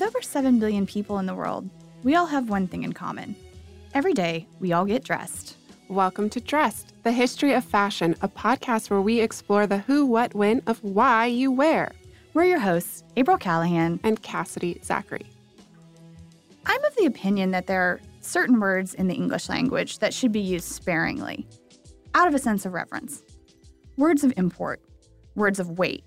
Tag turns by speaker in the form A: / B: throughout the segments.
A: With over 7 billion people in the world, we all have one thing in common. Every day, we all get dressed.
B: Welcome to Dressed, the history of fashion, a podcast where we explore the who, what, when of why you wear.
A: We're your hosts, April Callahan
B: and Cassidy Zachary.
A: I'm of the opinion that there are certain words in the English language that should be used sparingly, out of a sense of reverence. Words of import, words of weight.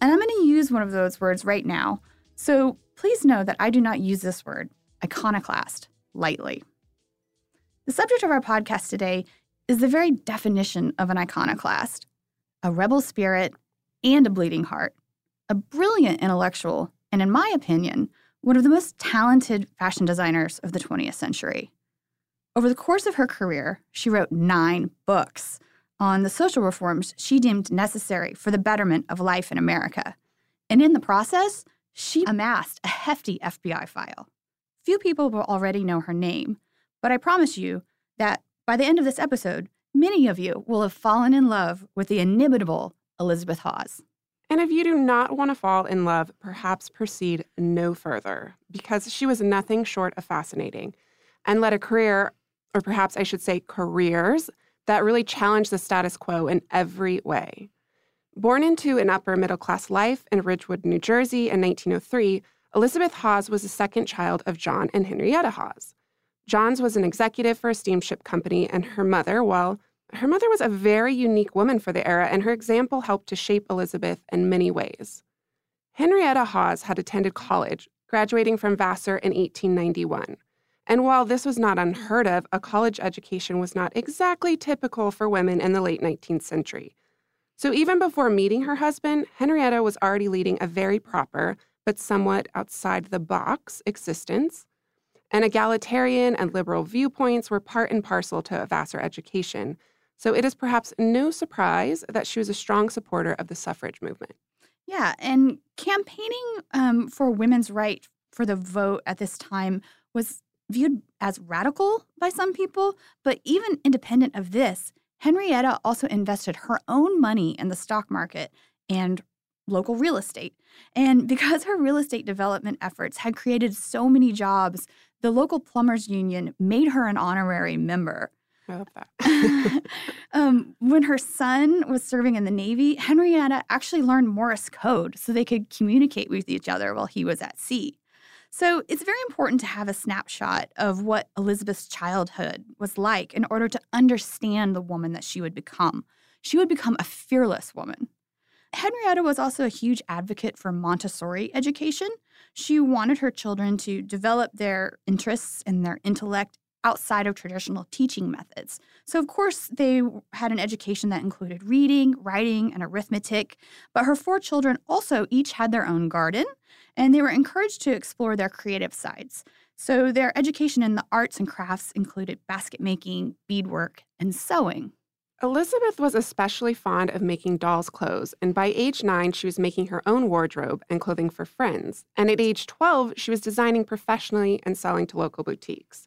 A: And I'm going to use one of those words right now, so please know that I do not use this word, iconoclast, lightly. The subject of our podcast today is the very definition of an iconoclast a rebel spirit and a bleeding heart, a brilliant intellectual, and in my opinion, one of the most talented fashion designers of the 20th century. Over the course of her career, she wrote nine books on the social reforms she deemed necessary for the betterment of life in America. And in the process, she amassed a hefty FBI file. Few people will already know her name, but I promise you that by the end of this episode, many of you will have fallen in love with the inimitable Elizabeth Hawes.
B: And if you do not want to fall in love, perhaps proceed no further, because she was nothing short of fascinating and led a career, or perhaps I should say careers, that really challenged the status quo in every way. Born into an upper middle class life in Ridgewood, New Jersey in 1903, Elizabeth Hawes was the second child of John and Henrietta Hawes. John's was an executive for a steamship company, and her mother, well, her mother was a very unique woman for the era, and her example helped to shape Elizabeth in many ways. Henrietta Hawes had attended college, graduating from Vassar in 1891. And while this was not unheard of, a college education was not exactly typical for women in the late 19th century. So even before meeting her husband, Henrietta was already leading a very proper, but somewhat outside the box existence. And egalitarian and liberal viewpoints were part and parcel to a Vassar education. So it is perhaps no surprise that she was a strong supporter of the suffrage movement.
A: Yeah, and campaigning um, for women's right for the vote at this time was viewed as radical by some people, but even independent of this, Henrietta also invested her own money in the stock market and local real estate. And because her real estate development efforts had created so many jobs, the local plumbers union made her an honorary member.
B: I love that.
A: um, when her son was serving in the Navy, Henrietta actually learned Morse code so they could communicate with each other while he was at sea. So it's very important to have a snapshot of what Elizabeth's childhood was like in order to understand the woman that she would become. She would become a fearless woman. Henrietta was also a huge advocate for Montessori education. She wanted her children to develop their interests and their intellect outside of traditional teaching methods. So, of course, they had an education that included reading, writing, and arithmetic. But her four children also each had their own garden, and they were encouraged to explore their creative sides. So, their education in the arts and crafts included basket making, beadwork, and sewing.
B: Elizabeth was especially fond of making dolls' clothes, and by age nine, she was making her own wardrobe and clothing for friends. And at age 12, she was designing professionally and selling to local boutiques.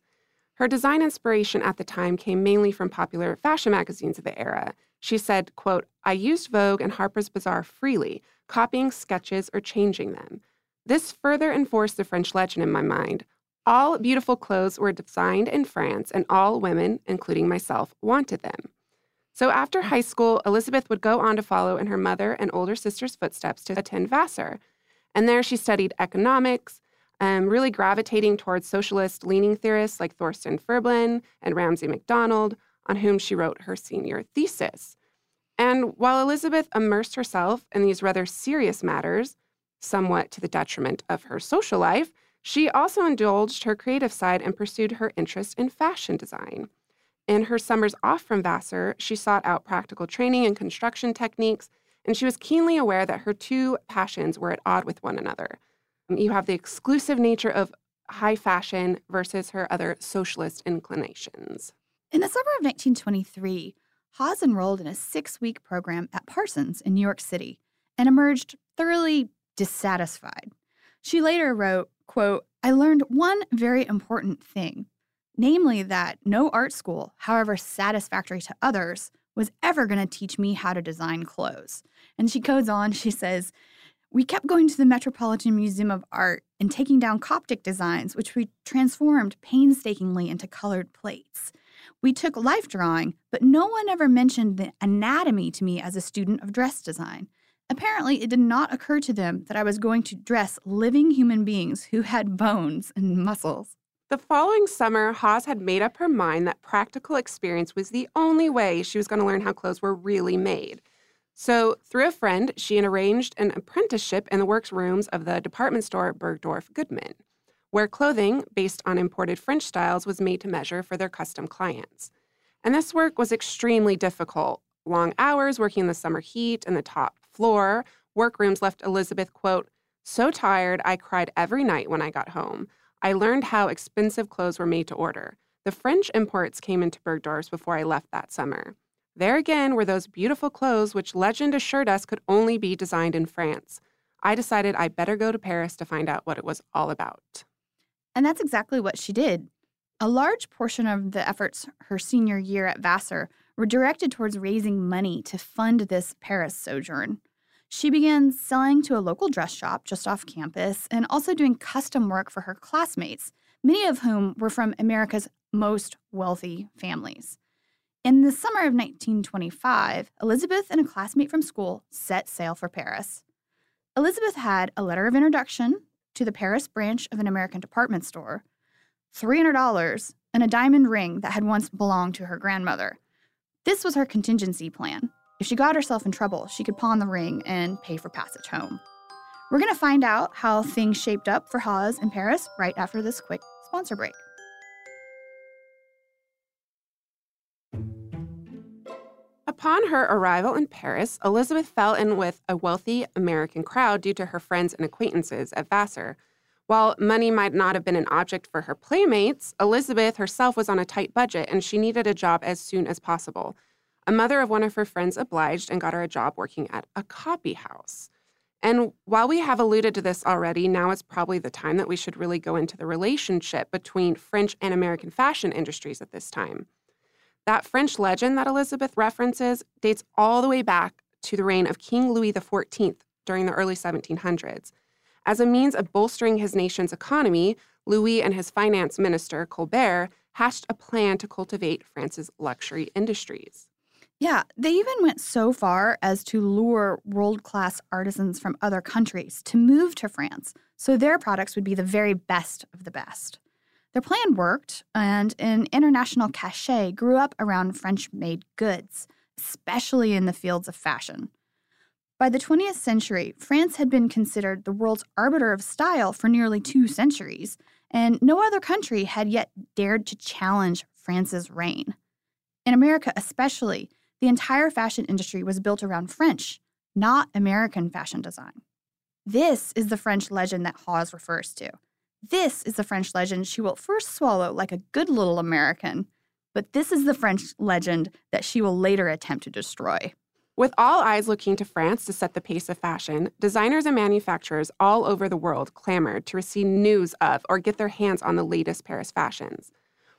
B: Her design inspiration at the time came mainly from popular fashion magazines of the era. She said, quote, I used Vogue and Harper's Bazaar freely, copying sketches or changing them. This further enforced the French legend in my mind. All beautiful clothes were designed in France, and all women, including myself, wanted them. So after high school, Elizabeth would go on to follow in her mother and older sister's footsteps to attend Vassar. And there she studied economics, um, really gravitating towards socialist leaning theorists like Thorstein Veblen and Ramsay MacDonald, on whom she wrote her senior thesis. And while Elizabeth immersed herself in these rather serious matters, somewhat to the detriment of her social life, she also indulged her creative side and pursued her interest in fashion design. In her summers off from Vassar, she sought out practical training in construction techniques, and she was keenly aware that her two passions were at odds with one another Um, you have the exclusive nature of high fashion versus her other socialist inclinations.
A: In the summer of 1923, Hawes enrolled in a six week program at Parsons in New York City and emerged thoroughly dissatisfied. She later wrote, quote, I learned one very important thing, namely that no art school, however satisfactory to others, was ever going to teach me how to design clothes. And she goes on, she says, We kept going to the Metropolitan Museum of Art and taking down Coptic designs, which we transformed painstakingly into colored plates. We took life drawing, but no one ever mentioned the anatomy to me as a student of dress design. Apparently, it did not occur to them that I was going to dress living human beings who had bones and muscles.
B: The following summer, Hawes had made up her mind that practical experience was the only way she was going to learn how clothes were really made. So, through a friend, she arranged an apprenticeship in the workrooms of the department store Bergdorf Goodman, where clothing based on imported French styles was made to measure for their custom clients. And this work was extremely difficult. Long hours working in the summer heat and the top floor, workrooms left Elizabeth, quote, so tired I cried every night when I got home. I learned how expensive clothes were made to order. The French imports came into Bergdorf's before I left that summer. There again were those beautiful clothes which legend assured us could only be designed in France. I decided I better go to Paris to find out what it was all about.
A: And that's exactly what she did. A large portion of the efforts her senior year at Vassar were directed towards raising money to fund this Paris sojourn. She began selling to a local dress shop just off campus and also doing custom work for her classmates, many of whom were from America's most wealthy families. In the summer of 1925, Elizabeth and a classmate from school set sail for Paris. Elizabeth had a letter of introduction to the Paris branch of an American department store, $300, and a diamond ring that had once belonged to her grandmother. This was her contingency plan. If she got herself in trouble, she could pawn the ring and pay for passage home. We're going to find out how things shaped up for Hawes in Paris right after this quick sponsor break.
B: Upon her arrival in Paris, Elizabeth fell in with a wealthy American crowd due to her friends and acquaintances at Vassar. While money might not have been an object for her playmates, Elizabeth herself was on a tight budget and she needed a job as soon as possible. A mother of one of her friends obliged and got her a job working at a copy house. And while we have alluded to this already, now is probably the time that we should really go into the relationship between French and American fashion industries at this time. That French legend that Elizabeth references dates all the way back to the reign of King Louis XIV during the early 1700s. As a means of bolstering his nation's economy, Louis and his finance minister, Colbert, hatched a plan to cultivate France's luxury industries.
A: Yeah, they even went so far as to lure world class artisans from other countries to move to France so their products would be the very best of the best. Their plan worked, and an international cachet grew up around French made goods, especially in the fields of fashion. By the 20th century, France had been considered the world's arbiter of style for nearly two centuries, and no other country had yet dared to challenge France's reign. In America, especially, the entire fashion industry was built around French, not American fashion design. This is the French legend that Hawes refers to. This is the French legend she will first swallow like a good little American, but this is the French legend that she will later attempt to destroy.
B: With all eyes looking to France to set the pace of fashion, designers and manufacturers all over the world clamored to receive news of or get their hands on the latest Paris fashions.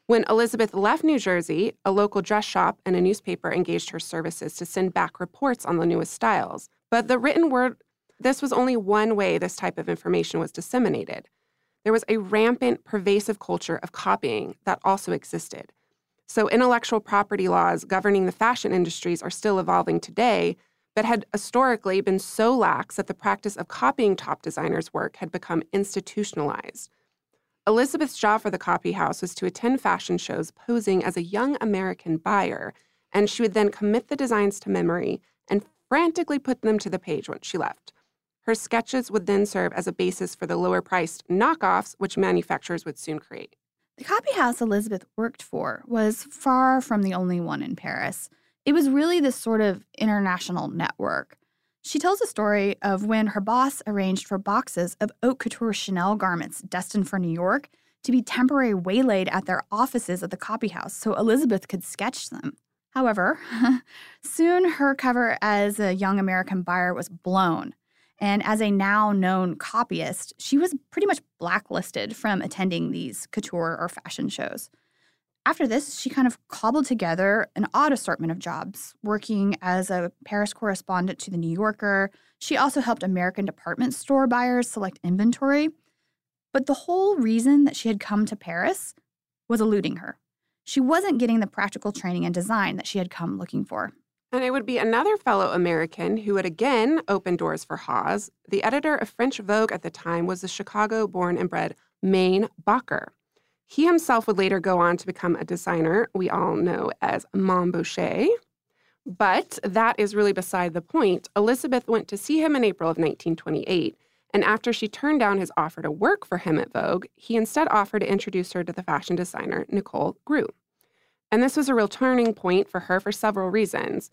B: When Elizabeth left New Jersey, a local dress shop and a newspaper engaged her services to send back reports on the newest styles. But the written word, this was only one way this type of information was disseminated. There was a rampant, pervasive culture of copying that also existed. So, intellectual property laws governing the fashion industries are still evolving today, but had historically been so lax that the practice of copying top designers' work had become institutionalized. Elizabeth's job for the copy house was to attend fashion shows posing as a young American buyer, and she would then commit the designs to memory and frantically put them to the page once she left. Her sketches would then serve as a basis for the lower priced knockoffs, which manufacturers would soon create.
A: The copy house Elizabeth worked for was far from the only one in Paris. It was really this sort of international network. She tells a story of when her boss arranged for boxes of haute couture Chanel garments destined for New York to be temporarily waylaid at their offices at the copy house so Elizabeth could sketch them. However, soon her cover as a young American buyer was blown. And as a now known copyist, she was pretty much blacklisted from attending these couture or fashion shows. After this, she kind of cobbled together an odd assortment of jobs, working as a Paris correspondent to The New Yorker. She also helped American department store buyers select inventory. But the whole reason that she had come to Paris was eluding her. She wasn't getting the practical training and design that she had come looking for.
B: And it would be another fellow American who would again open doors for Hawes. The editor of French Vogue at the time was the Chicago born and bred Main Bocher. He himself would later go on to become a designer we all know as Mainbocher. But that is really beside the point. Elizabeth went to see him in April of 1928, and after she turned down his offer to work for him at Vogue, he instead offered to introduce her to the fashion designer Nicole Groult. And this was a real turning point for her for several reasons.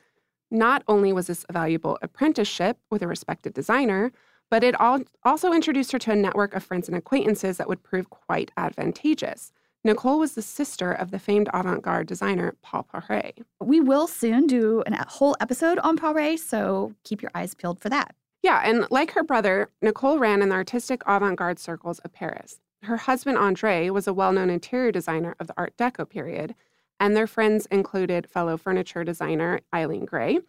B: Not only was this a valuable apprenticeship with a respected designer, but it all also introduced her to a network of friends and acquaintances that would prove quite advantageous. Nicole was the sister of the famed avant garde designer Paul Poiret.
A: We will soon do a whole episode on Poiret, so keep your eyes peeled for that.
B: Yeah, and like her brother, Nicole ran in the artistic avant garde circles of Paris. Her husband, Andre, was a well known interior designer of the Art Deco period, and their friends included fellow furniture designer Eileen Gray.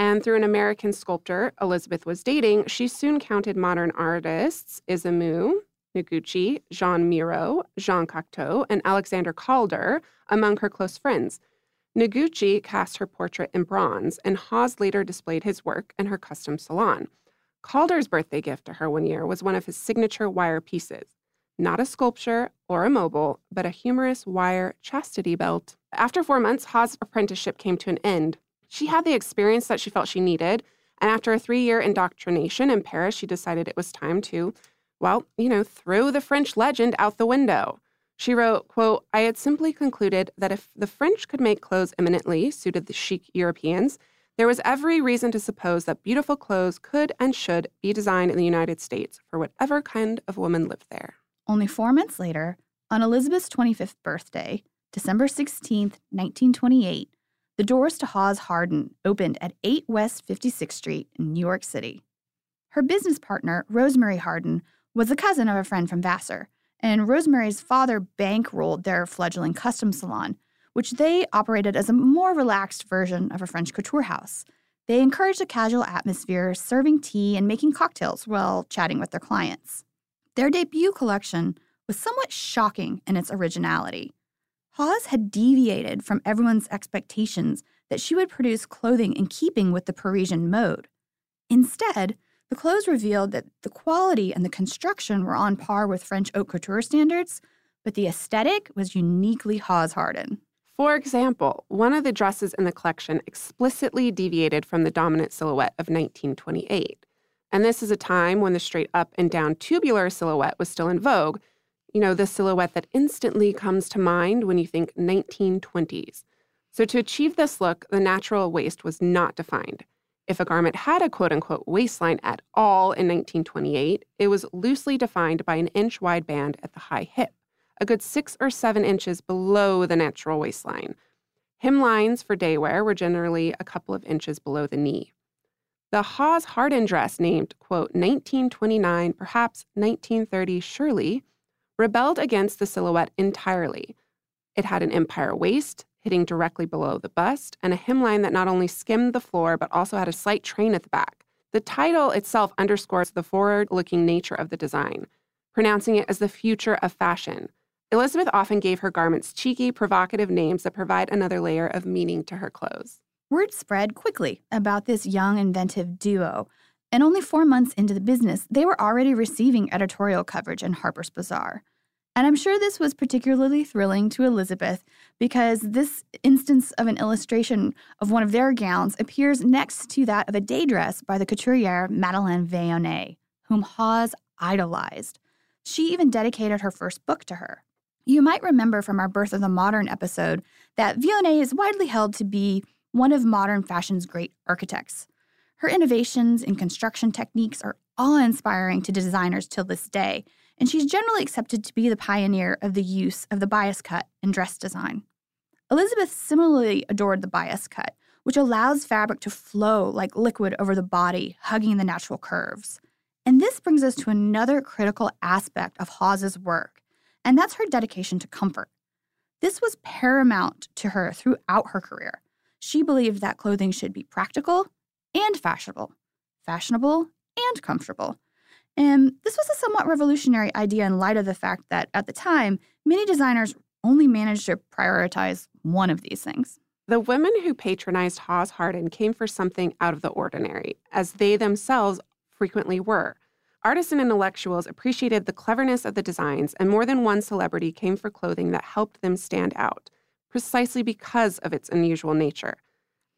B: And through an American sculptor Elizabeth was dating, she soon counted modern artists Isamu, Noguchi, Jean Miro, Jean Cocteau, and Alexander Calder among her close friends. Noguchi cast her portrait in bronze, and Hawes later displayed his work in her custom salon. Calder's birthday gift to her one year was one of his signature wire pieces not a sculpture or a mobile, but a humorous wire chastity belt. After four months, Hawes' apprenticeship came to an end. She had the experience that she felt she needed, and after a three year indoctrination in Paris, she decided it was time to, well, you know, throw the French legend out the window. She wrote, quote, I had simply concluded that if the French could make clothes eminently suited the chic Europeans, there was every reason to suppose that beautiful clothes could and should be designed in the United States for whatever kind of woman lived there.
A: Only four months later, on Elizabeth's 25th birthday, December 16, 1928, the doors to Hawes Harden opened at 8 West 56th Street in New York City. Her business partner, Rosemary Harden, was a cousin of a friend from Vassar, and Rosemary's father bankrolled their fledgling custom salon, which they operated as a more relaxed version of a French couture house. They encouraged a casual atmosphere, serving tea and making cocktails while chatting with their clients. Their debut collection was somewhat shocking in its originality. Hawes had deviated from everyone's expectations that she would produce clothing in keeping with the Parisian mode. Instead, the clothes revealed that the quality and the construction were on par with French haute couture standards, but the aesthetic was uniquely Hawes Harden.
B: For example, one of the dresses in the collection explicitly deviated from the dominant silhouette of 1928. And this is a time when the straight up and down tubular silhouette was still in vogue. You know, the silhouette that instantly comes to mind when you think 1920s. So, to achieve this look, the natural waist was not defined. If a garment had a quote unquote waistline at all in 1928, it was loosely defined by an inch wide band at the high hip, a good six or seven inches below the natural waistline. Hemlines for daywear were generally a couple of inches below the knee. The Hawes Harden dress, named, quote, 1929, perhaps 1930, surely, rebelled against the silhouette entirely. It had an empire waist, hitting directly below the bust, and a hemline that not only skimmed the floor, but also had a slight train at the back. The title itself underscores the forward looking nature of the design, pronouncing it as the future of fashion. Elizabeth often gave her garments cheeky, provocative names that provide another layer of meaning to her clothes.
A: Word spread quickly about this young, inventive duo, and only four months into the business, they were already receiving editorial coverage in Harper's Bazaar. And I'm sure this was particularly thrilling to Elizabeth because this instance of an illustration of one of their gowns appears next to that of a day dress by the couturière Madeleine Vionnet, whom Hawes idolized. She even dedicated her first book to her. You might remember from our Birth of the Modern episode that Vionnet is widely held to be one of modern fashion's great architects. Her innovations in construction techniques are awe inspiring to designers till this day, and she's generally accepted to be the pioneer of the use of the bias cut in dress design. Elizabeth similarly adored the bias cut, which allows fabric to flow like liquid over the body, hugging the natural curves. And this brings us to another critical aspect of Hawes's work, and that's her dedication to comfort. This was paramount to her throughout her career. She believed that clothing should be practical and fashionable, fashionable and comfortable. And this was a somewhat revolutionary idea in light of the fact that at the time, many designers only managed to prioritize one of these things.
B: The women who patronized Hawes Harden came for something out of the ordinary, as they themselves frequently were. Artists and intellectuals appreciated the cleverness of the designs, and more than one celebrity came for clothing that helped them stand out, precisely because of its unusual nature.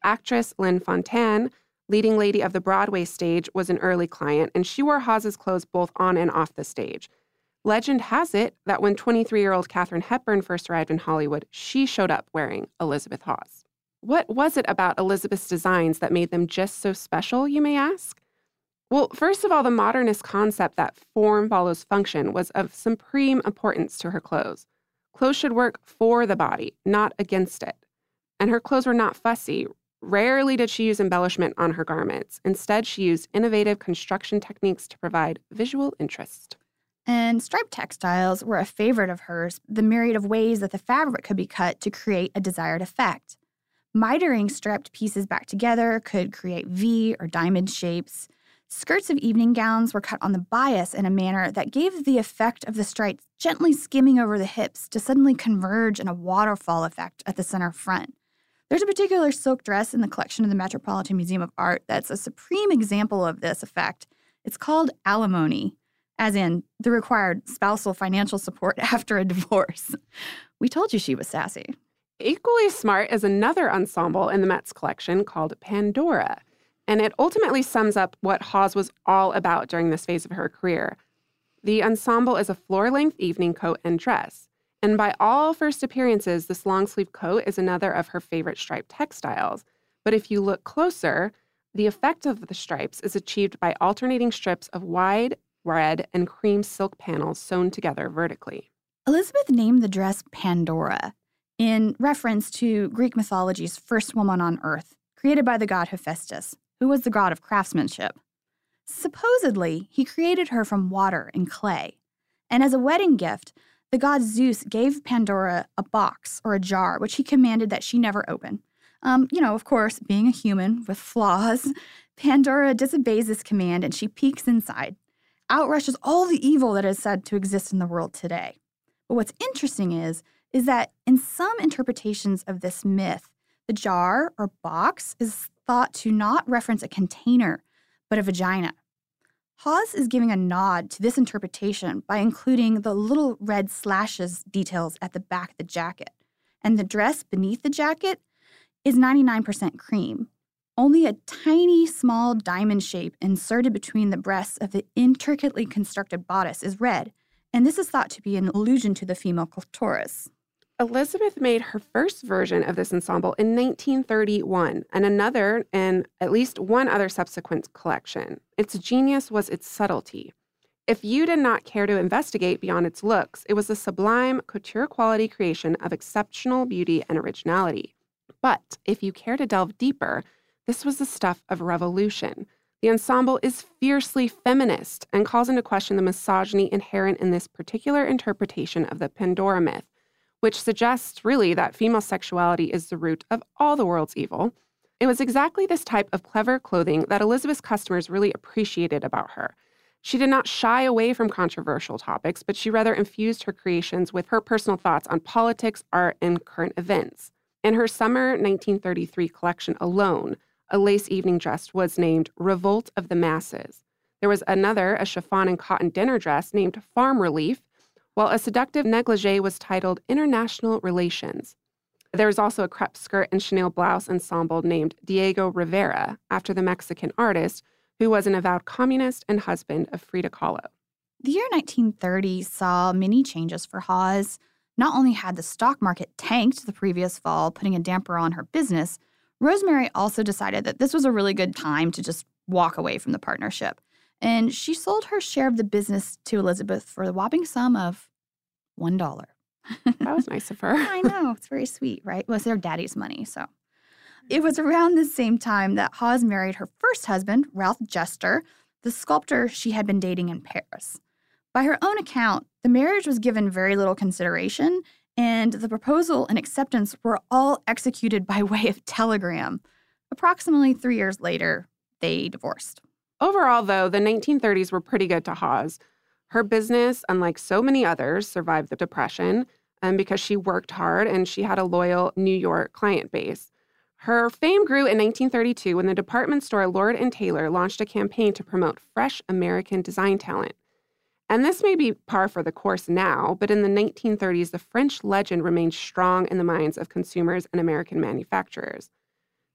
B: Actress Lynn Fontanne, leading lady of the Broadway stage, was an early client, and she wore Hawes's clothes both on and off the stage. Legend has it that when 23 year old Katharine Hepburn first arrived in Hollywood, she showed up wearing Elizabeth Hawes. What was it about Elizabeth's designs that made them just so special, you may ask? Well, first of all, the modernist concept that form follows function was of supreme importance to her clothes. Clothes should work for the body, not against it. And her clothes were not fussy. Rarely did she use embellishment on her garments. Instead, she used innovative construction techniques to provide visual interest.
A: And striped textiles were a favorite of hers, the myriad of ways that the fabric could be cut to create a desired effect. Mitering striped pieces back together could create V or diamond shapes. Skirts of evening gowns were cut on the bias in a manner that gave the effect of the stripes gently skimming over the hips to suddenly converge in a waterfall effect at the center front. There's a particular silk dress in the collection of the Metropolitan Museum of Art that's a supreme example of this effect. It's called alimony, as in the required spousal financial support after a divorce. We told you she was sassy.
B: Equally smart is another ensemble in the Met's collection called Pandora and it ultimately sums up what Hawes was all about during this phase of her career. The ensemble is a floor length evening coat and dress. And by all first appearances, this long sleeve coat is another of her favorite striped textiles. But if you look closer, the effect of the stripes is achieved by alternating strips of wide, red, and cream silk panels sewn together vertically.
A: Elizabeth named the dress Pandora in reference to Greek mythology's first woman on earth, created by the god Hephaestus who was the god of craftsmanship. Supposedly, he created her from water and clay. And as a wedding gift, the god Zeus gave Pandora a box or a jar, which he commanded that she never open. Um, you know, of course, being a human with flaws, Pandora disobeys this command and she peeks inside, Out rushes all the evil that is said to exist in the world today. But what's interesting is, is that in some interpretations of this myth, the jar or box is thought to not reference a container, but a vagina. Hawes is giving a nod to this interpretation by including the little red slashes details at the back of the jacket. And the dress beneath the jacket is 99% cream. Only a tiny small diamond shape inserted between the breasts of the intricately constructed bodice is red, and this is thought to be an allusion to the female clitoris.
B: Elizabeth made her first version of this ensemble in 1931 and another in at least one other subsequent collection. Its genius was its subtlety. If you did not care to investigate beyond its looks, it was a sublime couture quality creation of exceptional beauty and originality. But if you care to delve deeper, this was the stuff of revolution. The ensemble is fiercely feminist and calls into question the misogyny inherent in this particular interpretation of the Pandora myth which suggests really that female sexuality is the root of all the world's evil. It was exactly this type of clever clothing that Elizabeth's customers really appreciated about her. She did not shy away from controversial topics, but she rather infused her creations with her personal thoughts on politics, art, and current events. In her summer 1933 collection alone, a lace evening dress was named Revolt of the Masses. There was another, a chiffon and cotton dinner dress named Farm Relief, while a seductive negligee was titled International Relations. There was also a crepe skirt and chenille blouse ensemble named Diego Rivera, after the Mexican artist, who was an avowed communist and husband of Frida Kahlo.
A: The year 1930 saw many changes for Hawes. Not only had the stock market tanked the previous fall, putting a damper on her business, Rosemary also decided that this was a really good time to just walk away from the partnership and she sold her share of the business to Elizabeth for the whopping sum of $1.
B: that was nice of her.
A: I know. It's very sweet, right? Well, it's their daddy's money, so. It mm. was around the same time that Hawes married her first husband, Ralph Jester, the sculptor she had been dating in Paris. By her own account, the marriage was given very little consideration, and the proposal and acceptance were all executed by way of telegram. Approximately three years later, they divorced.
B: Overall, though, the 1930s were pretty good to Hawes. Her business, unlike so many others, survived the Depression um, because she worked hard and she had a loyal New York client base. Her fame grew in 1932 when the department store Lord Taylor launched a campaign to promote fresh American design talent. And this may be par for the course now, but in the 1930s, the French legend remained strong in the minds of consumers and American manufacturers.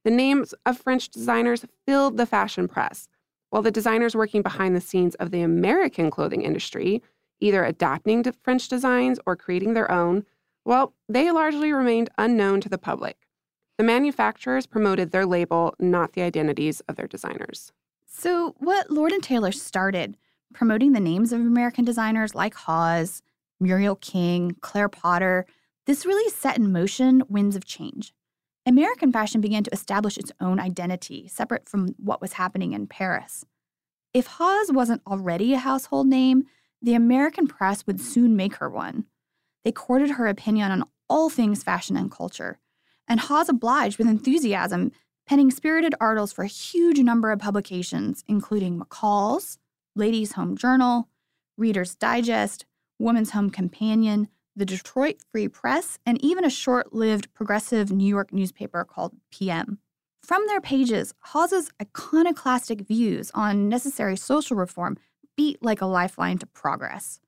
B: The names of French designers filled the fashion press, while the designers working behind the scenes of the American clothing industry, either adapting to French designs or creating their own, well, they largely remained unknown to the public. The manufacturers promoted their label, not the identities of their designers.
A: So, what Lord and Taylor started promoting the names of American designers like Hawes, Muriel King, Claire Potter, this really set in motion winds of change. American fashion began to establish its own identity, separate from what was happening in Paris. If Hawes wasn't already a household name, the American press would soon make her one. They courted her opinion on all things fashion and culture, and Hawes obliged with enthusiasm, penning spirited articles for a huge number of publications, including McCall's, Ladies' Home Journal, Reader's Digest, Woman's Home Companion, the Detroit Free Press, and even a short lived progressive New York newspaper called PM. From their pages, Hawes's iconoclastic views on necessary social reform beat like a lifeline to progress.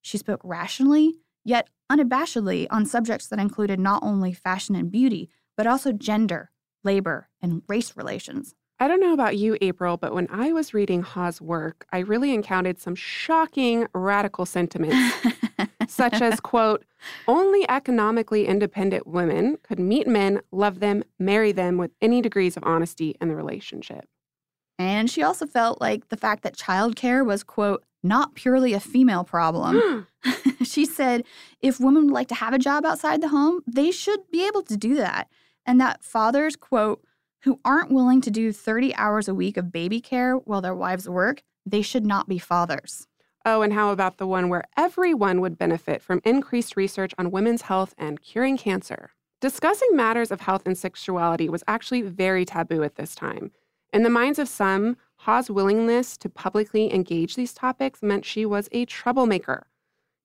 A: She spoke rationally, yet unabashedly, on subjects that included not only fashion and beauty, but also gender, labor, and race relations.
B: I don't know about you, April, but when I was reading Hawes' work, I really encountered some shocking radical sentiments, such as, quote, only economically independent women could meet men, love them, marry them with any degrees of honesty in the relationship.
A: And she also felt like the fact that childcare was, quote, not purely a female problem. she said if women would like to have a job outside the home, they should be able to do that. And that fathers, quote, who aren't willing to do 30 hours a week of baby care while their wives work, they should not be fathers.
B: Oh, and how about the one where everyone would benefit from increased research on women's health and curing cancer? Discussing matters of health and sexuality was actually very taboo at this time. In the minds of some, Hawes' willingness to publicly engage these topics meant she was a troublemaker.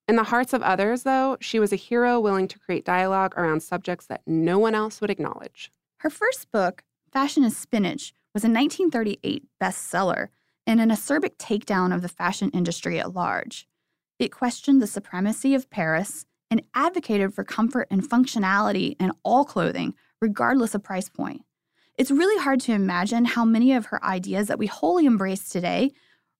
B: In the hearts of others, though, she was a hero willing to create dialogue around subjects that no one else would acknowledge.
A: Her first book, Fashion is Spinach was a 1938 bestseller and an acerbic takedown of the fashion industry at large. It questioned the supremacy of Paris and advocated for comfort and functionality in all clothing, regardless of price point. It's really hard to imagine how many of her ideas that we wholly embrace today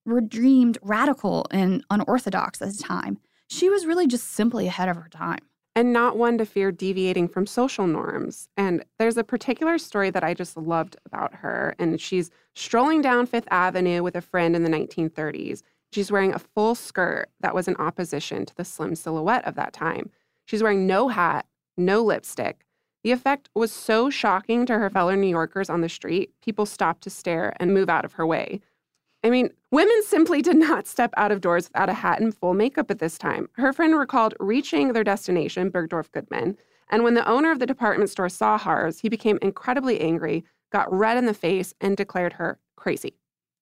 A: were deemed radical and unorthodox at the time. She was really just simply ahead of her time
B: and not one to fear deviating from social norms. And there's a particular story that I just loved about her. And she's strolling down Fifth Avenue with a friend in the 1930s. She's wearing a full skirt that was in opposition to the slim silhouette of that time. She's wearing no hat, no lipstick. The effect was so shocking to her fellow New Yorkers on the street, people stopped to stare and move out of her way. I mean, women simply did not step out of doors without a hat and full makeup at this time. Her friend recalled reaching their destination, Bergdorf Goodman, and when the owner of the department store saw hers, he became incredibly angry, got red in the face, and declared her crazy.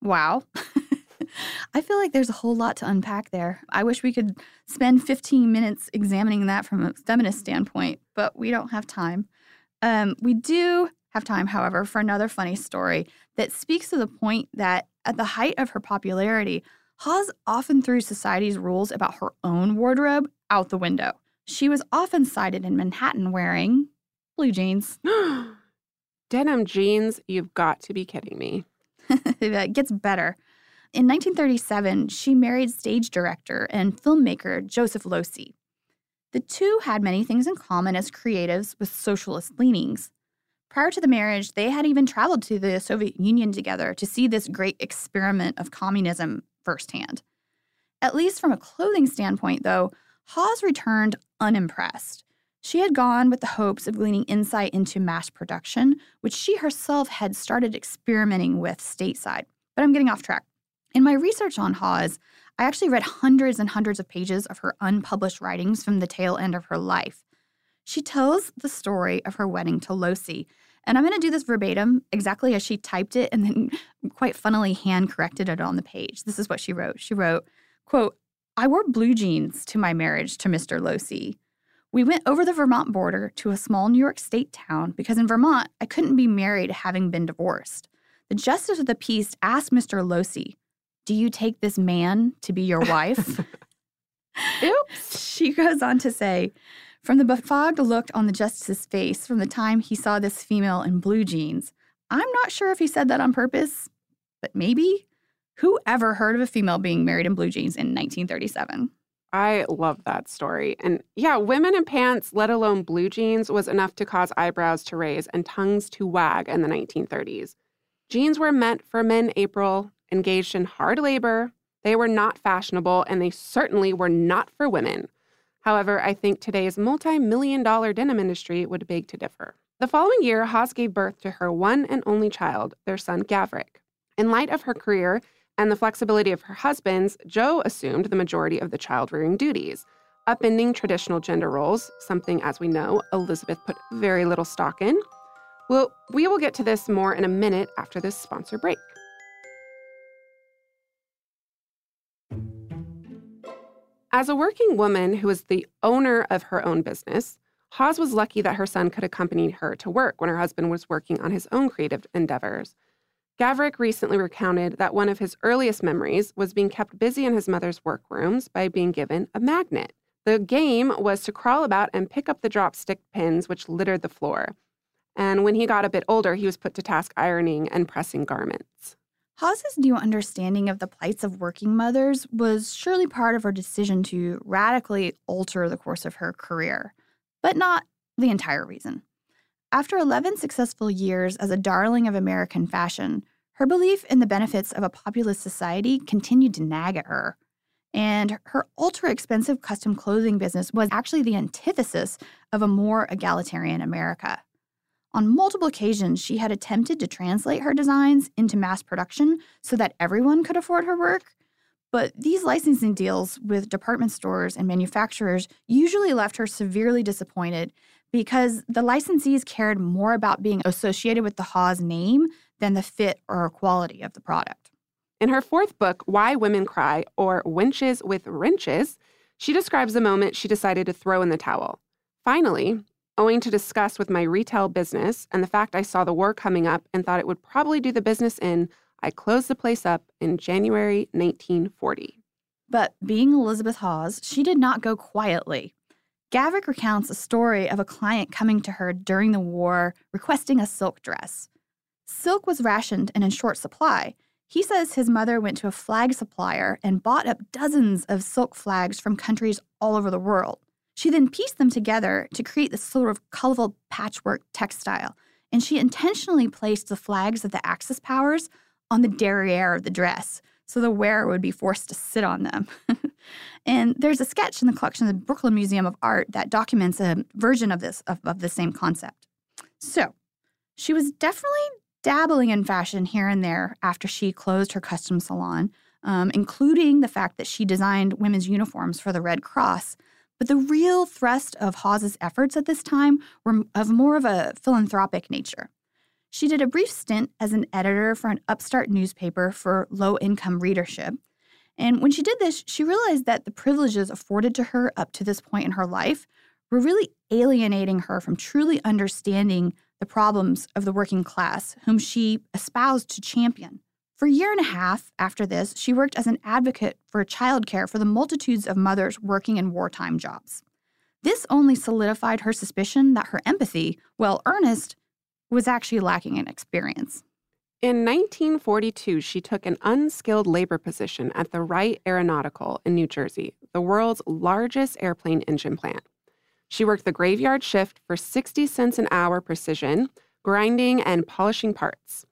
A: Wow. I feel like there's a whole lot to unpack there. I wish we could spend 15 minutes examining that from a feminist standpoint, but we don't have time. Um, we do have time, however, for another funny story that speaks to the point that at the height of her popularity, Hawes often threw society's rules about her own wardrobe out the window. She was often sighted in Manhattan wearing blue jeans.
B: Denim jeans? You've got to be kidding me.
A: that gets better. In 1937, she married stage director and filmmaker Joseph Losey. The two had many things in common as creatives with socialist leanings. Prior to the marriage, they had even traveled to the Soviet Union together to see this great experiment of communism firsthand. At least from a clothing standpoint, though, Hawes returned unimpressed. She had gone with the hopes of gleaning insight into mass production, which she herself had started experimenting with stateside. But I'm getting off track. In my research on Hawes, I actually read hundreds and hundreds of pages of her unpublished writings from the tail end of her life. She tells the story of her wedding to Losey. And I'm going to do this verbatim, exactly as she typed it and then quite funnily hand corrected it on the page. This is what she wrote. She wrote, quote, I wore blue jeans to my marriage to Mr. Losey. We went over the Vermont border to a small New York State town because in Vermont, I couldn't be married having been divorced. The justice of the peace asked Mr. Losey, Do you take this man to be your wife?
B: Oops.
A: She goes on to say, From the befogged look on the justice's face from the time he saw this female in blue jeans, I'm not sure if he said that on purpose, but maybe. Who ever heard of a female being married in blue jeans in 1937?
B: I love that story. And yeah, women in pants, let alone blue jeans, was enough to cause eyebrows to raise and tongues to wag in the 1930s. Jeans were meant for men, April, engaged in hard labor. They were not fashionable, and they certainly were not for women. However, I think today's multi million dollar denim industry would beg to differ. The following year, Hawes gave birth to her one and only child, their son Gavrik. In light of her career and the flexibility of her husband's, Joe assumed the majority of the child rearing duties, upending traditional gender roles, something, as we know, Elizabeth put very little stock in. Well, we will get to this more in a minute after this sponsor break. As a working woman who was the owner of her own business, Hawes was lucky that her son could accompany her to work when her husband was working on his own creative endeavors. Gavrik recently recounted that one of his earliest memories was being kept busy in his mother's workrooms by being given a magnet. The game was to crawl about and pick up the drop stick pins which littered the floor. And when he got a bit older, he was put to task ironing and pressing garments.
A: Hawes's new understanding of the plights of working mothers was surely part of her decision to radically alter the course of her career, but not the entire reason. After 11 successful years as a darling of American fashion, her belief in the benefits of a populist society continued to nag at her. And her ultra expensive custom clothing business was actually the antithesis of a more egalitarian America. On multiple occasions, she had attempted to translate her designs into mass production so that everyone could afford her work. But these licensing deals with department stores and manufacturers usually left her severely disappointed because the licensees cared more about being associated with the Hawes name than the fit or quality of the product.
B: In her fourth book, Why Women Cry, or Wenches with Wrenches, she describes the moment she decided to throw in the towel. Finally, owing to discuss with my retail business and the fact I saw the war coming up and thought it would probably do the business in, I closed the place up in January 1940.
A: But being Elizabeth Hawes, she did not go quietly. Gavrik recounts a story of a client coming to her during the war requesting a silk dress. Silk was rationed and in short supply. He says his mother went to a flag supplier and bought up dozens of silk flags from countries all over the world. She then pieced them together to create this sort of colorful patchwork textile, and she intentionally placed the flags of the Axis powers on the derriere of the dress so the wearer would be forced to sit on them. and there's a sketch in the collection of the Brooklyn Museum of Art that documents a version of this, of, of the same concept. So she was definitely dabbling in fashion here and there after she closed her custom salon, um, including the fact that she designed women's uniforms for the Red Cross. But the real thrust of Hawes's efforts at this time were of more of a philanthropic nature. She did a brief stint as an editor for an upstart newspaper for low income readership. And when she did this, she realized that the privileges afforded to her up to this point in her life were really alienating her from truly understanding the problems of the working class, whom she espoused to champion. For a year and a half after this, she worked as an advocate for childcare for the multitudes of mothers working in wartime jobs. This only solidified her suspicion that her empathy, while earnest, was actually lacking in experience.
B: In 1942, she took an unskilled labor position at the Wright Aeronautical in New Jersey, the world's largest airplane engine plant. She worked the graveyard shift for 60 cents an hour precision, grinding and polishing parts.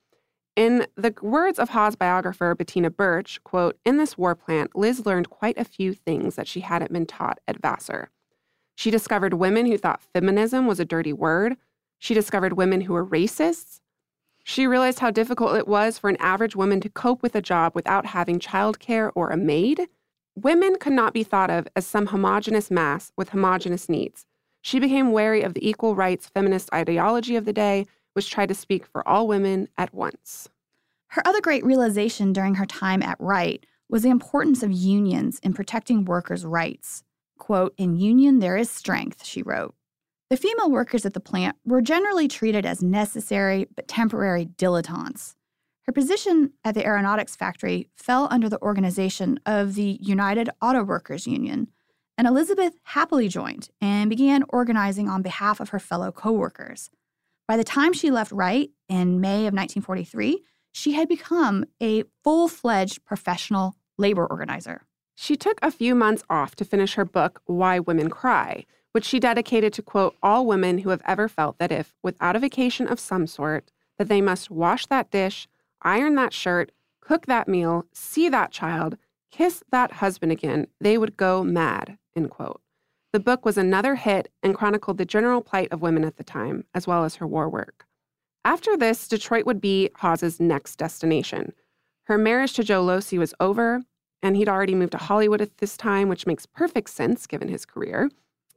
B: In the words of Hawes biographer Bettina Berch, quote, in this war plant, Liz learned quite a few things that she hadn't been taught at Vassar. She discovered women who thought feminism was a dirty word, she discovered women who were racists. She realized how difficult it was for an average woman to cope with a job without having childcare or a maid. Women could not be thought of as some homogenous mass with homogenous needs. she became wary of the equal rights feminist ideology of the day, which tried to speak for all women at once.
A: Her other great realization during her time at Wright was the importance of unions in protecting workers' rights. Quote, In union there is strength, she wrote. The female workers at the plant were generally treated as necessary but temporary dilettantes. Her position at the aeronautics factory fell under the organization of the United Auto Workers Union, and Elizabeth happily joined and began organizing on behalf of her fellow coworkers. By the time she left Wright in May of 1943, she had become a full fledged professional labor organizer.
B: She took a few months off to finish her book, Why Women Cry, which she dedicated to quote all women who have ever felt that if, without a vacation of some sort, that they must wash that dish, iron that shirt, cook that meal, see that child, kiss that husband again, they would go mad, end quote. The book was another hit and chronicled the general plight of women at the time, as well as her war work. After this, Detroit would be Hawes's next destination. Her marriage to Joe Losey was over, and he'd already moved to Hollywood at this time, which makes perfect sense given his career.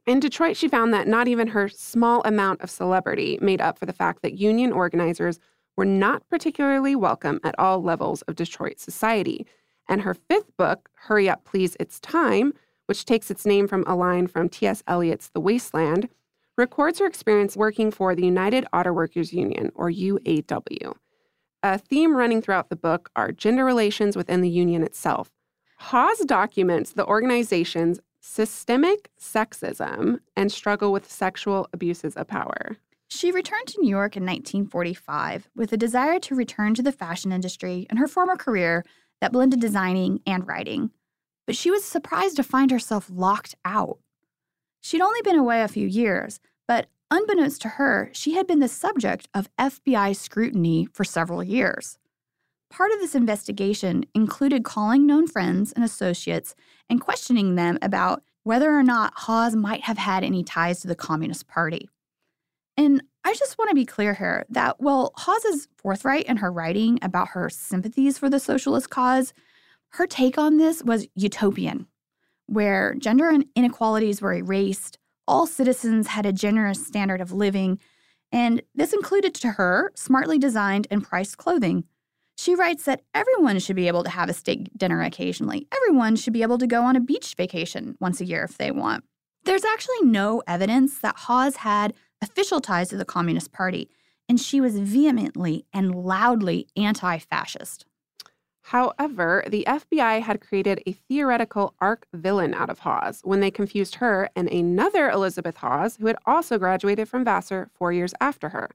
B: In Detroit, she found that not even her small amount of celebrity made up for the fact that union organizers were not particularly welcome at all levels of Detroit society. And her fifth book, Hurry Up Please It's Time, which takes its name from a line from T.S. Eliot's The Wasteland, records her experience working for the United Auto Workers Union, or UAW. A theme running throughout the book are gender relations within the union itself. Hawes documents the organization's systemic sexism and struggle with sexual abuses of power.
A: She returned to New York in 1945 with a desire to return to the fashion industry and her former career that blended designing and writing. But she was surprised to find herself locked out. She'd only been away a few years, but unbeknownst to her, she had been the subject of FBI scrutiny for several years. Part of this investigation included calling known friends and associates and questioning them about whether or not Hawes might have had any ties to the Communist Party. And I just want to be clear here that while Hawes is forthright in her writing about her sympathies for the socialist cause, her take on this was utopian, where gender inequalities were erased, all citizens had a generous standard of living, and this included to her smartly designed and priced clothing. She writes that everyone should be able to have a steak dinner occasionally. Everyone should be able to go on a beach vacation once a year if they want. There's actually no evidence that Hawes had official ties to the Communist Party, and she was vehemently and loudly anti fascist.
B: However, the FBI had created a theoretical arc villain out of Hawes when they confused her and another Elizabeth Hawes, who had also graduated from Vassar four years after her.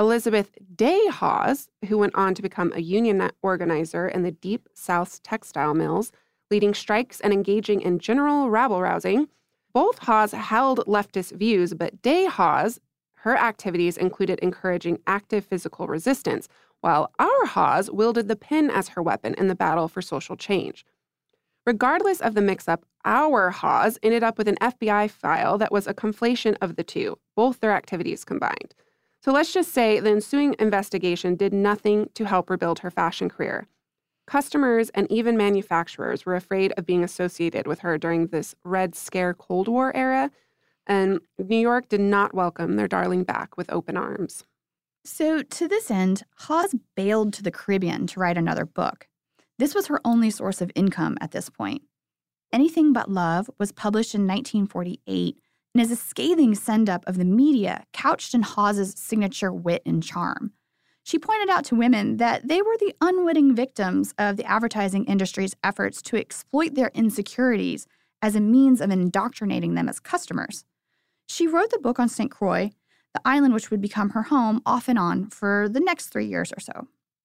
B: Elizabeth Day Hawes, who went on to become a union organizer in the Deep South's textile mills, leading strikes and engaging in general rabble rousing, both Hawes held leftist views, but Day Hawes, her activities included encouraging active physical resistance, while our Hawes wielded the pen as her weapon in the battle for social change. Regardless of the mix up, our Hawes ended up with an FBI file that was a conflation of the two, both their activities combined. So let's just say the ensuing investigation did nothing to help rebuild her fashion career. Customers and even manufacturers were afraid of being associated with her during this Red Scare Cold War era, and New York did not welcome their darling back with open arms.
A: So, to this end, Hawes bailed to the Caribbean to write another book. This was her only source of income at this point. Anything But Love was published in 1948 and is a scathing send up of the media couched in Hawes's signature wit and charm. She pointed out to women that they were the unwitting victims of the advertising industry's efforts to exploit their insecurities as a means of indoctrinating them as customers. She wrote the book on St. Croix, the island which would become her home off and on for the next three years or so.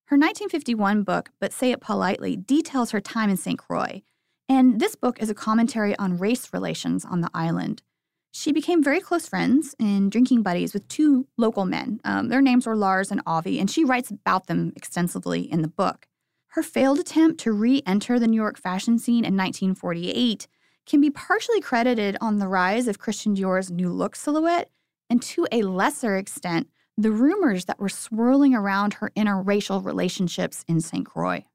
A: Her 1951 book, But Say It Politely, details her time in St. Croix, and this book is a commentary on race relations on the island. She became very close friends and drinking buddies with two local men. Um, their names were Lars and Avi, and she writes about them extensively in the book. Her failed attempt to re enter the New York fashion scene in 1948 can be partially credited on the rise of Christian Dior's new look silhouette, and to a lesser extent, the rumors that were swirling around her interracial relationships in St. Croix.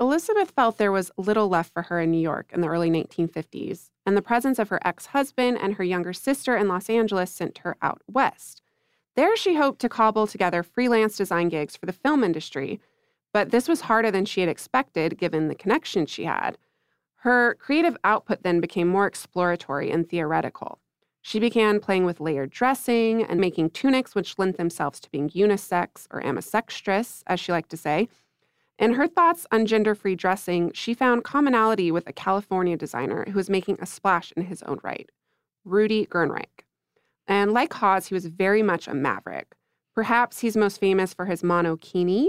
B: Elizabeth felt there was little left for her in New York in the early 1950s, and the presence of her ex husband and her younger sister in Los Angeles sent her out west. There, she hoped to cobble together freelance design gigs for the film industry, but this was harder than she had expected given the connection she had. Her creative output then became more exploratory and theoretical. She began playing with layered dressing and making tunics which lent themselves to being unisex or ambisextrous, as she liked to say. In her thoughts on gender free dressing, she found commonality with a California designer who was making a splash in his own right, Rudy Gernreich. And like Hawes, he was very much a maverick. Perhaps he's most famous for his monokini,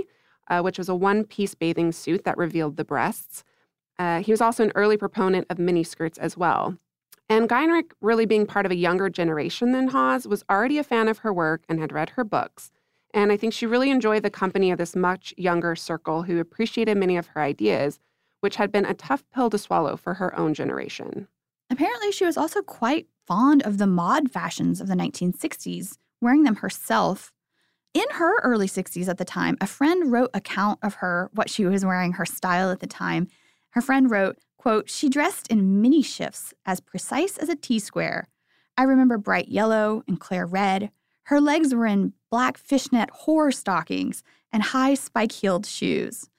B: uh, which was a one piece bathing suit that revealed the breasts. Uh, he was also an early proponent of miniskirts as well. And Gernreich, really being part of a younger generation than Hawes, was already a fan of her work and had read her books. And I think she really enjoyed the company of this much younger circle who appreciated many of her ideas, which had been a tough pill to swallow for her own generation.
A: Apparently, she was also quite fond of the mod fashions of the 1960s, wearing them herself. In her early 60s at the time, a friend wrote account of her, what she was wearing, her style at the time. Her friend wrote, quote, she dressed in mini shifts as precise as a T square. I remember bright yellow and clear red, her legs were in black fishnet horror stockings and high spike heeled shoes.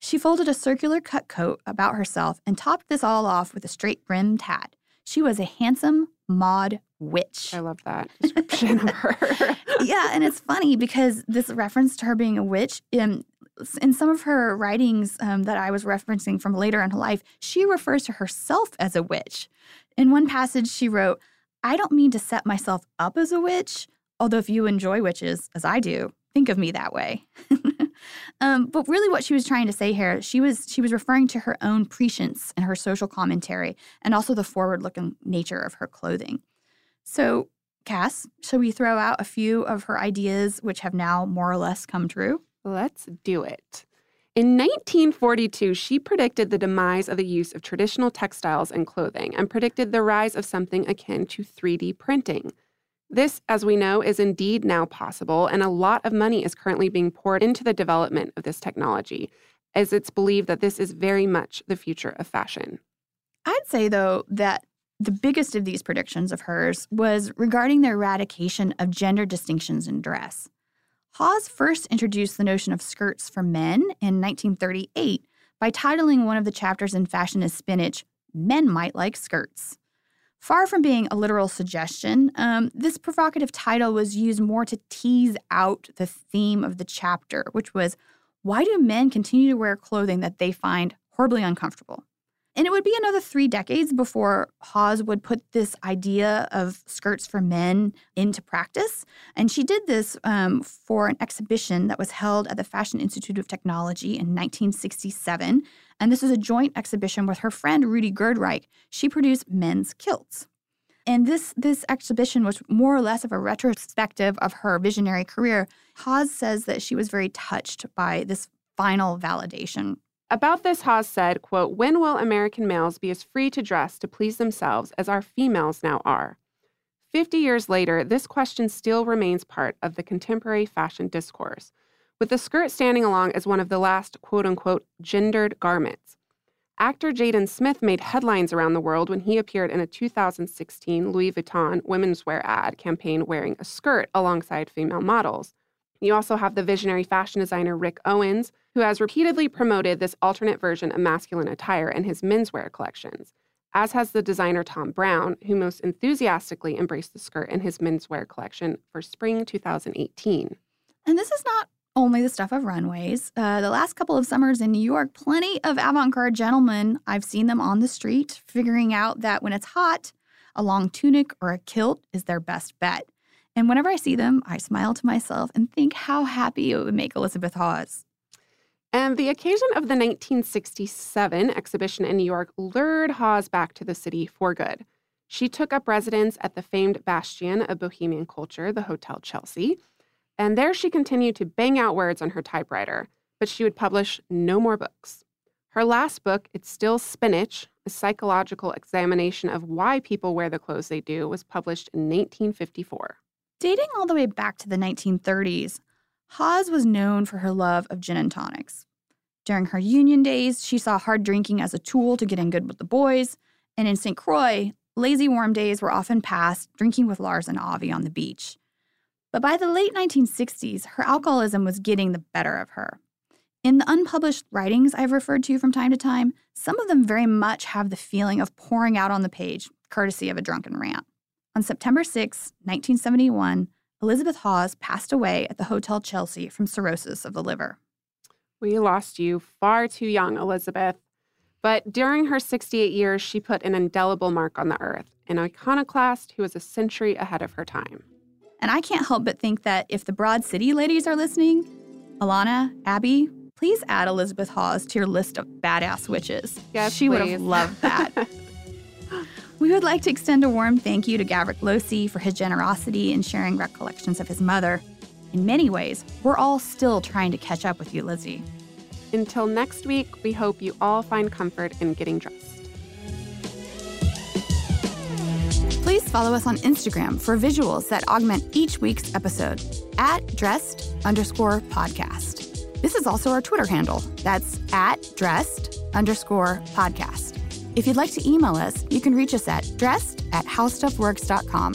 A: She folded a circular cut coat about herself and topped this all off with a straight brimmed hat. She was a handsome mod witch.
B: I love that description of her.
A: yeah, and it's funny because this reference to her being a witch, in, in some of her writings um, that I was referencing from later in her life, she refers to herself as a witch. In one passage, she wrote, I don't mean to set myself up as a witch, Although, if you enjoy witches, as I do, think of me that way. um, but really, what she was trying to say here, she was she was referring to her own prescience in her social commentary, and also the forward-looking nature of her clothing. So, Cass, shall we throw out a few of her ideas, which have now more or less come true?
B: Let's do it. In 1942, she predicted the demise of the use of traditional textiles and clothing and predicted the rise of something akin to 3D printing. This, as we know, is indeed now possible, and a lot of money is currently being poured into the development of this technology, as it's believed that this is very much the future of fashion.
A: I'd say, though, that the biggest of these predictions of hers was regarding the eradication of gender distinctions in dress. Hawes first introduced the notion of skirts for men in 1938 by titling one of the chapters in Fashion is Spinach, Men Might Like Skirts. Far from being a literal suggestion, um, this provocative title was used more to tease out the theme of the chapter, which was why do men continue to wear clothing that they find horribly uncomfortable? And it would be another three decades before Hawes would put this idea of skirts for men into practice. And she did this um, for an exhibition that was held at the Fashion Institute of Technology in 1967. And this was a joint exhibition with her friend Rudy Gernreich. She produced men's kilts. And this, this exhibition was more or less of a retrospective of her visionary career. Hawes says that she was very touched by this final validation
B: about this, Hawes said, quote, When will American males be as free to dress to please themselves as our females now are? Fifty years later, this question still remains part of the contemporary fashion discourse, with the skirt standing along as one of the last quote unquote gendered garments. Actor Jaden Smith made headlines around the world when he appeared in a 2016 Louis Vuitton women's wear ad campaign wearing a skirt alongside female models. You also have the visionary fashion designer Rick Owens, who has repeatedly promoted this alternate version of masculine attire in his menswear collections, as has the designer Thom Browne, who most enthusiastically embraced the skirt in his menswear collection for spring 2018.
A: And this is not only the stuff of runways. Uh, the last couple of summers in New York, plenty of avant garde gentlemen, I've seen them on the street figuring out that when it's hot, a long tunic or a kilt is their best bet. And whenever I see them, I smile to myself and think how happy it would make Elizabeth Hawes.
B: And the occasion of the 1967 exhibition in New York lured Hawes back to the city for good. She took up residence at the famed bastion of Bohemian culture, the Hotel Chelsea. And there she continued to bang out words on her typewriter, but she would publish no more books. Her last book, It's Still Spinach, a psychological examination of why people wear the clothes they do, was published in 1954.
A: Dating all the way back to the 1930s, Hawes was known for her love of gin and tonics. During her union days, she saw hard drinking as a tool to get in good with the boys. And in St. Croix, lazy warm days were often passed drinking with Lars and Avi on the beach. But by the late 1960s, her alcoholism was getting the better of her. In the unpublished writings I've referred to from time to time, some of them very much have the feeling of pouring out on the page, courtesy of a drunken rant. On September 6, 1971, Elizabeth Hawes passed away at the Hotel Chelsea from cirrhosis of the liver.
B: We lost you far too young, Elizabeth. But during her 68 years, she put an indelible mark on the earth, an iconoclast who was a century ahead of her time.
A: And I can't help but think that if the Broad City ladies are listening, Ilana, Abbi, please add Elizabeth Hawes to your list of badass witches.
B: Yes,
A: she would have loved that. we would like to extend a warm thank you to Gavrik Losey for his generosity in sharing recollections of his mother. In many ways, we're all still trying to catch up with you, Lizzie.
B: Until next week, we hope you all find comfort in getting dressed.
A: Please follow us on Instagram for visuals that augment each week's episode at dressed underscore podcast. This is also our Twitter handle. That's at dressed underscore podcast. If you'd like to email us, you can reach us at dressed at howstuffworks.com.